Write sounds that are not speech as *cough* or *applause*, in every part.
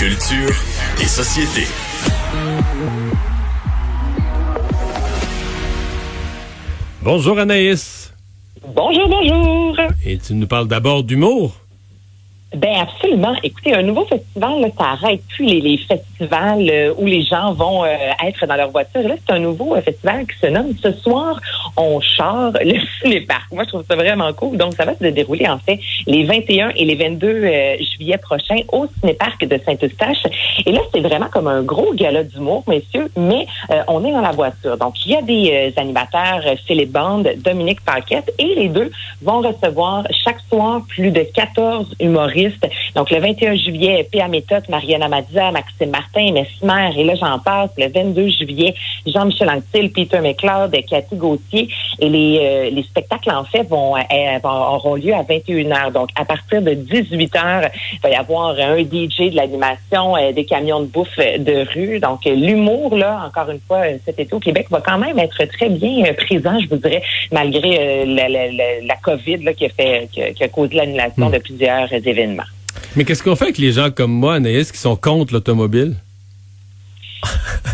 Culture et société. Bonjour Anaïs. Bonjour, bonjour. Et tu nous parles d'abord d'humour. Ben absolument. Écoutez, un nouveau festival, là, ça arrête plus les, les festivals euh, où les gens vont euh, être dans leur voiture. Là, c'est un nouveau euh, festival qui se nomme Ce soir, on char le *laughs* cinéparc. Moi, je trouve ça vraiment cool. Donc, ça va se dérouler en fait les 21 et les 22 juillet prochains au cinéparc de Saint-Eustache. Et là, c'est vraiment comme un gros gala d'humour, messieurs, mais on est dans la voiture. Donc, il y a des animateurs, Philippe Bande, Dominique Paquette, et les deux vont recevoir chaque soir plus de 14 humoristes donc, le 21 juillet, P.A. Méthode, Mariana Mazza, Maxime Martin, Mesmer, et là, j'en passe. Le 22 juillet, Jean-Michel Anctil, Peter McLeod, Cathy Gauthier. Et les, euh, les spectacles, en fait, vont, euh, auront lieu à 21 h Donc, à partir de 18 h il va y avoir un DJ de l'animation, euh, des camions de bouffe de rue. Donc, l'humour, là, encore une fois, cet été au Québec, va quand même être très bien présent, je vous dirais, malgré la, la, la, COVID là, qui, a fait, qui, a, causé l'annulation hmm. de plusieurs événements. Mais qu'est-ce qu'on fait avec les gens comme moi, Anaïs, qui sont contre l'automobile? *laughs*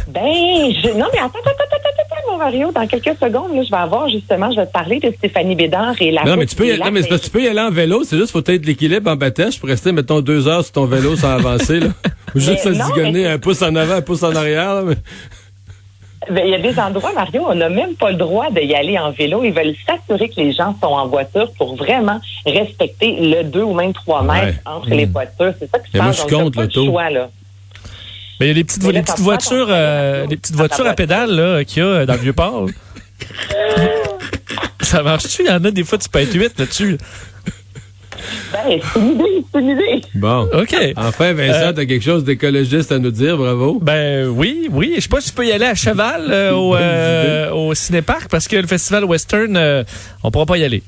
ben, je... non, mais attends, attends, attends, attends, mon Mario. Dans quelques secondes, là, je vais avoir justement, je vais te parler de Stéphanie Bédard et la. Non, mais tu peux, y... non, mais tu peux y aller en vélo. C'est juste, faut être l'équilibre en bâtisse pour rester, mettons, deux heures sur ton vélo sans avancer, là. *laughs* Ou juste se zigonner un pouce en avant, un pouce en arrière, mais... Ben, il y a des endroits, Mario, on n'a même pas le droit d'y aller en vélo. Ils veulent s'assurer que les gens sont en voiture pour vraiment respecter le 2 ou même 3 mètres entre les hmm. voitures. C'est ça qui se passe. Moi, je le Choix, là. Mais il y a des petites, les petites voitures, euh, les petites voitures à pédales qu'il y a dans le vieux port. *laughs* ça marche-tu? Il y en a des fois, tu peux être 8 là-dessus. Ben, c'est une idée, c'est une idée. Bon. OK. Enfin, Vincent, euh, t'as quelque chose d'écologiste à nous dire, bravo. Ben oui, oui. Je sais pas si tu peux y aller à cheval euh, au, euh, au cinéparc parce que le festival western, on pourra pas y aller.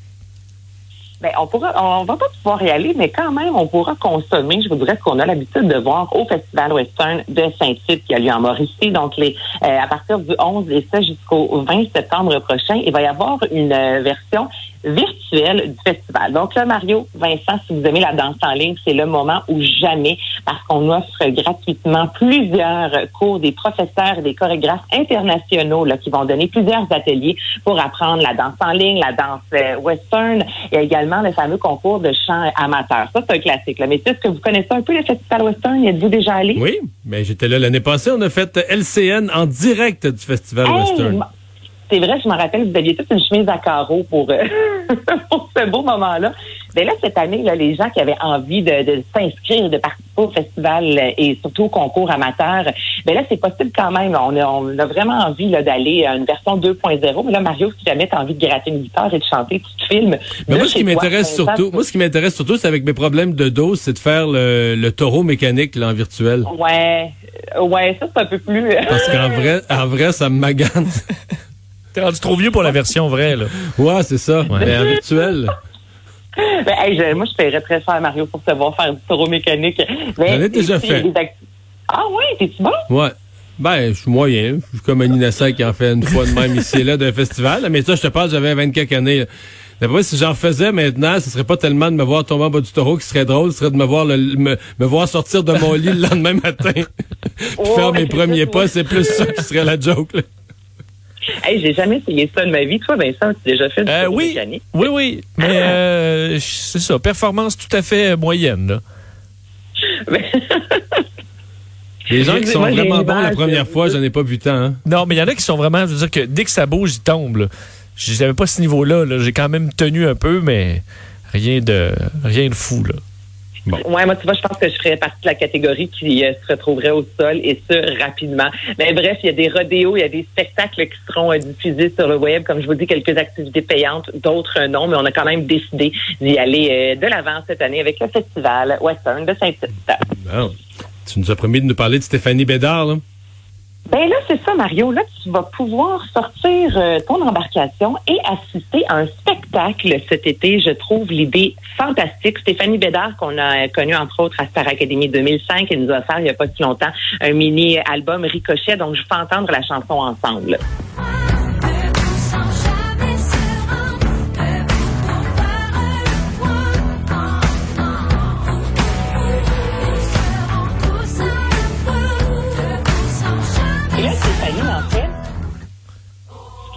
Ben, on pourra, on va pas pouvoir y aller, mais quand même, on pourra consommer. Je voudrais qu'on a l'habitude de voir au Festival Western de Saint-Tite qui a lieu en Mauricie. Donc, les, à partir du 11 et ça jusqu'au 20 septembre prochain, il va y avoir une version virtuelle du festival. Donc là, Mario, Vincent, si vous aimez la danse en ligne, c'est le moment ou jamais parce qu'on offre gratuitement plusieurs cours des professeurs et des chorégraphes internationaux là, qui vont donner plusieurs ateliers pour apprendre la danse en ligne, la danse euh, western et également le fameux concours de chant amateur. Ça, c'est un classique. Là. Mais est-ce que vous connaissez un peu le festival western? Y êtes-vous déjà allé? Oui, mais j'étais là l'année passée. On a fait LCN en direct du festival western c'est vrai, je me rappelle, vous aviez toute une chemise à carreaux pour, euh, *laughs* pour ce beau moment-là. Mais là, cette année, là, les gens qui avaient envie de, de s'inscrire, de participer au festival et surtout au concours amateur, mais là, c'est possible quand même. On a, on a vraiment envie d'aller à une version 2.0. Mais là, Mario, si jamais tu as envie de gratter une guitare et de chanter, tu te filmes. Mais moi, ce qui m'intéresse surtout, moi, ce qui m'intéresse surtout, c'est avec mes problèmes de dos, c'est de faire le, le taureau mécanique là, en virtuel. Ouais, ouais, ça c'est un peu plus. *laughs* Parce qu'en vrai, en vrai, ça me magane. T'es rendu trop vieux pour la version vraie, là. Ouais, c'est ça. Mais en virtuel. *laughs* Ben, moi, je paierais très cher, Mario, pour te voir faire du taureau mécanique. J'en ai déjà fait. Ah ouais, t'es-tu bon? Ouais. Ben, je suis moyen. Je suis comme un innocent qui en fait une fois de même ici et là d'un festival. Mais ça, je te parle, j'avais 24 années. D'après si j'en faisais maintenant, ce serait pas tellement de me voir tomber en bas du taureau qui serait drôle, ce serait de me voir me, voir sortir de mon lit le lendemain matin. *laughs* Puis faire mes premiers pas, c'est plus ça qui serait la joke. Là. Hey, j'ai jamais essayé ça de ma vie. Toi, Vincent, tu as déjà fait du euh, oui, mécanique? Oui, oui. Mais euh, c'est ça, performance tout à fait moyenne. Là. *laughs* Les gens qui sont vraiment bons la première fois, j'en ai pas vu tant. Hein. Non, mais il y en a qui sont vraiment, je veux dire que dès que ça bouge, ils tombent. J'avais pas ce niveau-là. -là, J'ai quand même tenu un peu, mais rien de rien de fou. Là. Ouais, moi, tu vois, je pense que je ferais partie de la catégorie qui euh, se retrouverait au sol et ce, rapidement. Mais bref, il y a des rodéos, il y a des spectacles qui seront euh, diffusés sur le web. Comme je vous dis, quelques activités payantes, d'autres non, mais on a quand même décidé d'y aller euh, de l'avant cette année avec le festival Western de Saint-Tite. Tu nous as promis de nous parler de Stéphanie Bédard, là? Ben là, c'est ça, Mario. Là, tu vas pouvoir sortir euh, ton embarcation et assister à un spectacle cet été. Je trouve l'idée fantastique. Stéphanie Bédard, qu'on a connu entre autres à Star Academy 2005, elle nous a offert il n'y a pas si longtemps un mini-album Ricochet. Donc, je vais entendre la chanson ensemble.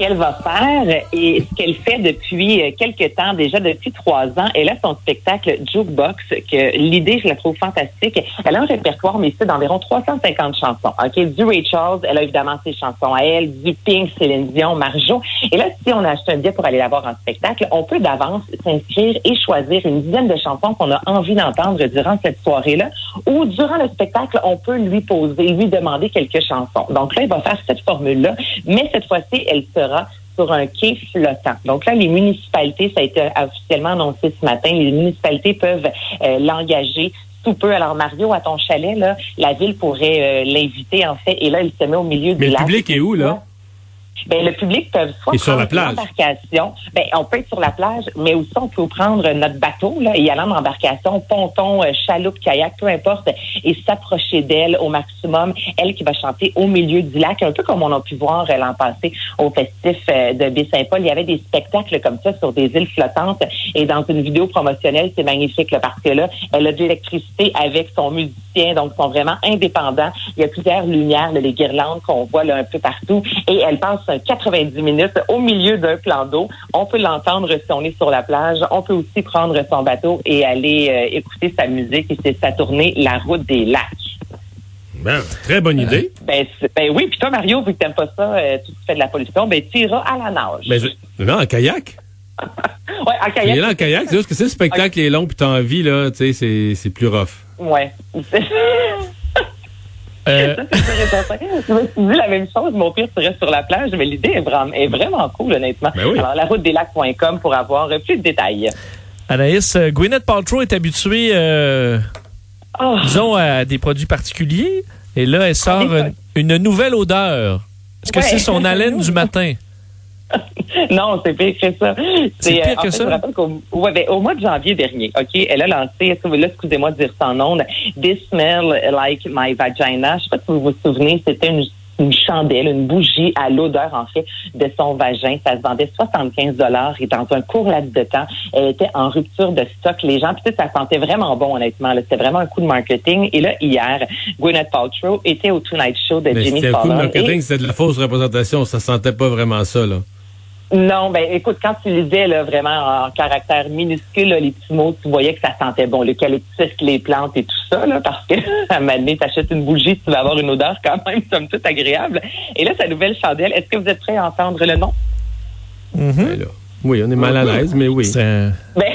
Qu'elle va faire et ce qu'elle fait depuis euh, quelques temps, déjà depuis trois ans, elle a son spectacle Jukebox, que l'idée, je la trouve fantastique. Elle a un répertoire, mais c'est d'environ 350 chansons. OK, du Ray Charles, elle a évidemment ses chansons à elle, du Pink, Céline Dion, Marjo. Et là, si on a acheté un billet pour aller la voir en spectacle, on peut d'avance s'inscrire et choisir une dizaine de chansons qu'on a envie d'entendre durant cette soirée-là. Ou durant le spectacle, on peut lui poser, lui demander quelques chansons. Donc là, il va faire cette formule-là, mais cette fois-ci, elle sera sur un quai flottant. Donc là, les municipalités, ça a été officiellement annoncé ce matin, les municipalités peuvent euh, l'engager tout peu. Alors Mario, à ton chalet, là, la ville pourrait euh, l'inviter en fait, et là, il se met au milieu Mais du le lac. public est où, là? Ben, le public peut soit Et sur la plage. l'embarcation. Ben, on peut être sur la plage, mais aussi on peut prendre notre bateau là, et aller en embarcation, ponton, euh, chaloupe, kayak, peu importe, et s'approcher d'elle au maximum. Elle qui va chanter au milieu du lac, un peu comme on a pu voir euh, l'an passé au festif euh, de Baie-Saint-Paul. Il y avait des spectacles comme ça sur des îles flottantes. Et dans une vidéo promotionnelle, c'est magnifique là, parce que là, elle a de l'électricité avec son musicien, donc ils sont vraiment indépendants. Il y a plusieurs lumières, là, les guirlandes qu'on voit là, un peu partout. Et elle passe un 90 minutes au milieu d'un plan d'eau. On peut l'entendre si on est sur la plage. On peut aussi prendre son bateau et aller euh, écouter sa musique. Et c'est sa tournée La Route des Lacs. Ben, très bonne idée. Ben, ben oui, puis toi, Mario, vu que t'aimes pas ça, euh, tu fais de la pollution, ben tu iras à la nage. Ben, je- non, en kayak. *laughs* ouais, en Il kayak. est là en kayak, c'est juste que si le spectacle est long puis t'as envie, là, tu sais, c'est- c'est plus rough. Ouais. *laughs* Euh, *laughs* Ça, c'est. Je me suis dit la même chose, mais au pire, tu restes sur la plage. Mais l'idée est vraiment, est vraiment cool, honnêtement. Ben oui. Alors, la route des lacs.com pour avoir plus de détails. Anaïs, euh, Gwyneth Paltrow est habituée, euh, Oh, disons, à des produits particuliers. Et là, elle sort Ah, une, une nouvelle odeur. Est-ce que Ouais. c'est son haleine *laughs* du matin? *laughs* non, c'est pire que ça. C'est pire euh, en que fait, ça? Je me rappelle qu'au ouais, ben, au mois de janvier dernier, OK, elle a lancé, là, excusez-moi de dire son nom, This Smell Like My Vagina. Je sais pas si vous vous souvenez, c'était une une chandelle, une bougie à l'odeur, en fait, de son vagin. Ça se vendait 75 dollars et dans un court laps de temps, elle était en rupture de stock. Les gens, sais, ça sentait vraiment bon, honnêtement. C'était vraiment un coup de marketing. Et là, hier, Gwyneth Paltrow était au Tonight Show de Mais Jimmy c'était un coup de Fallon. marketing, Et- c'était de la fausse représentation. Ça sentait pas vraiment ça, là. Non, ben écoute, quand tu lisais là, vraiment en caractère minuscule là, les petits mots, tu voyais que ça sentait bon, l'eucalyptus, les plantes et tout ça, là, parce que *laughs* à un moment donné, t'achètes une bougie, tu vas avoir une odeur quand même, somme toute agréable. Et là, sa nouvelle chandelle, est-ce que vous êtes prêts à entendre le nom? Ben là. Oui, on est mal à l'aise, mais oui. C'est un- Ben,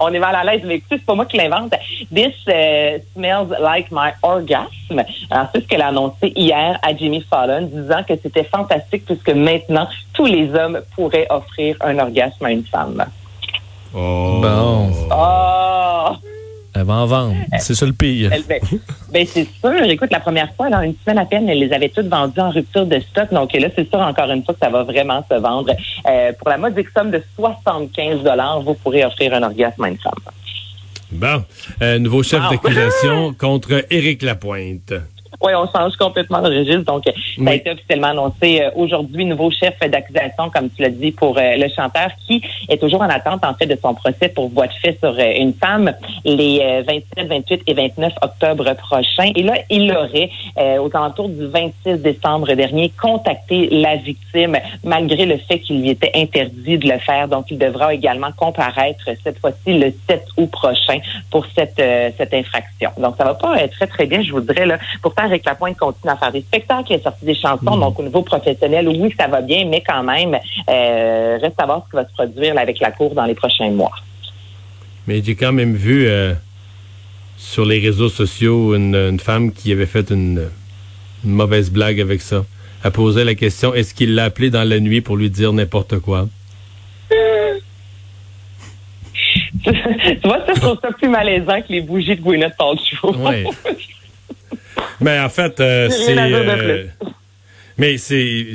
on est mal à l'aise, mais écoutez, c'est pas moi qui l'invente. This euh, smells like my orgasm. Alors, c'est ce qu'elle a annoncé hier à Jimmy Fallon, disant que c'était fantastique puisque maintenant, tous les hommes pourraient offrir un orgasme à une femme. Oh. Bon. Oh! Elle va en vendre. C'est ça le pire. Ben, ben, c'est sûr. Écoute, la première fois, dans une semaine à peine, elle les avait toutes vendues en rupture de stock. Donc là, c'est sûr, encore une fois, que ça va vraiment se vendre. Euh, pour la modique somme de 75 vous pourrez offrir un orgasme à une femme. Bon. Euh, nouveau chef Wow. d'accusation contre Éric Lapointe. Oui, on change complètement de registre. Donc, ça a été officiellement annoncé euh, aujourd'hui, nouveau chef d'accusation, comme tu l'as dit, pour euh, le chanteur qui est toujours en attente, en fait, de son procès pour voie de fait sur euh, une femme les euh, 27, 28 et 29 octobre prochains. Et là, il aurait, euh, aux alentours du 26 décembre dernier, contacté la victime, malgré le fait qu'il lui était interdit de le faire. Donc, il devra également comparaître cette fois-ci le 7 août prochain pour cette, euh, cette infraction. Donc, ça va pas euh, très, très bien, je vous Là. Pourtant, Eric Lapointe continue à faire des spectacles, il a sorti des chansons, donc au niveau professionnel, oui, ça va bien, mais quand même, euh, reste à voir ce qui va se produire là, avec la Cour dans les prochains mois. Mais j'ai quand même vu euh, sur les réseaux sociaux une, une femme qui avait fait une, une mauvaise blague avec ça. Elle posait la question est-ce qu'il l'a appelé dans la nuit pour lui dire n'importe quoi? *laughs* Tu vois, ça, je trouve ça plus malaisant que les bougies de Gwyneth Paltrow. Ouais. *laughs* Mais en fait, euh, c'est. euh, mais c'est.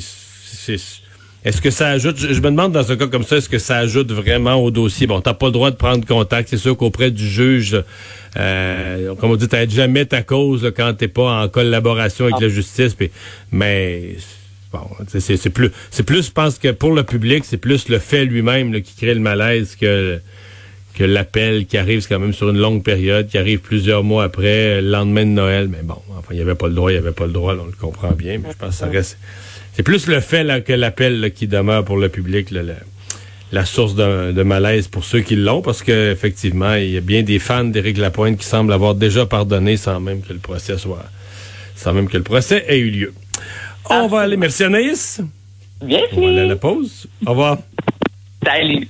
Est-ce que ça ajoute. Je, je me demande dans un cas comme ça, est-ce que ça ajoute vraiment au dossier? Bon, t'as pas le droit de prendre contact. C'est sûr qu'auprès du juge, euh, comme on dit, t'aides jamais ta cause quand t'es pas en collaboration avec la justice. mais. Bon, c'est- plus, c'est plus, je pense que pour le public, c'est plus le fait lui-même qui crée le malaise que que l'appel qui arrive c'est quand même sur une longue période, qui arrive plusieurs mois après, le lendemain de Noël. Mais bon, enfin, il n'y avait pas le droit, il n'y avait pas le droit, on le comprend bien, mais je pense que ça reste. C'est plus le fait là, que l'appel qui demeure pour le public, là, la, la source de, de malaise pour ceux qui l'ont, parce qu'effectivement, il y a bien des fans d'Éric Lapointe qui semblent avoir déjà pardonné sans même que le procès soit. sans même que le procès ait eu lieu. On va aller. Merci Anaïs. Bien On va aller à la pause. Au revoir. Salut.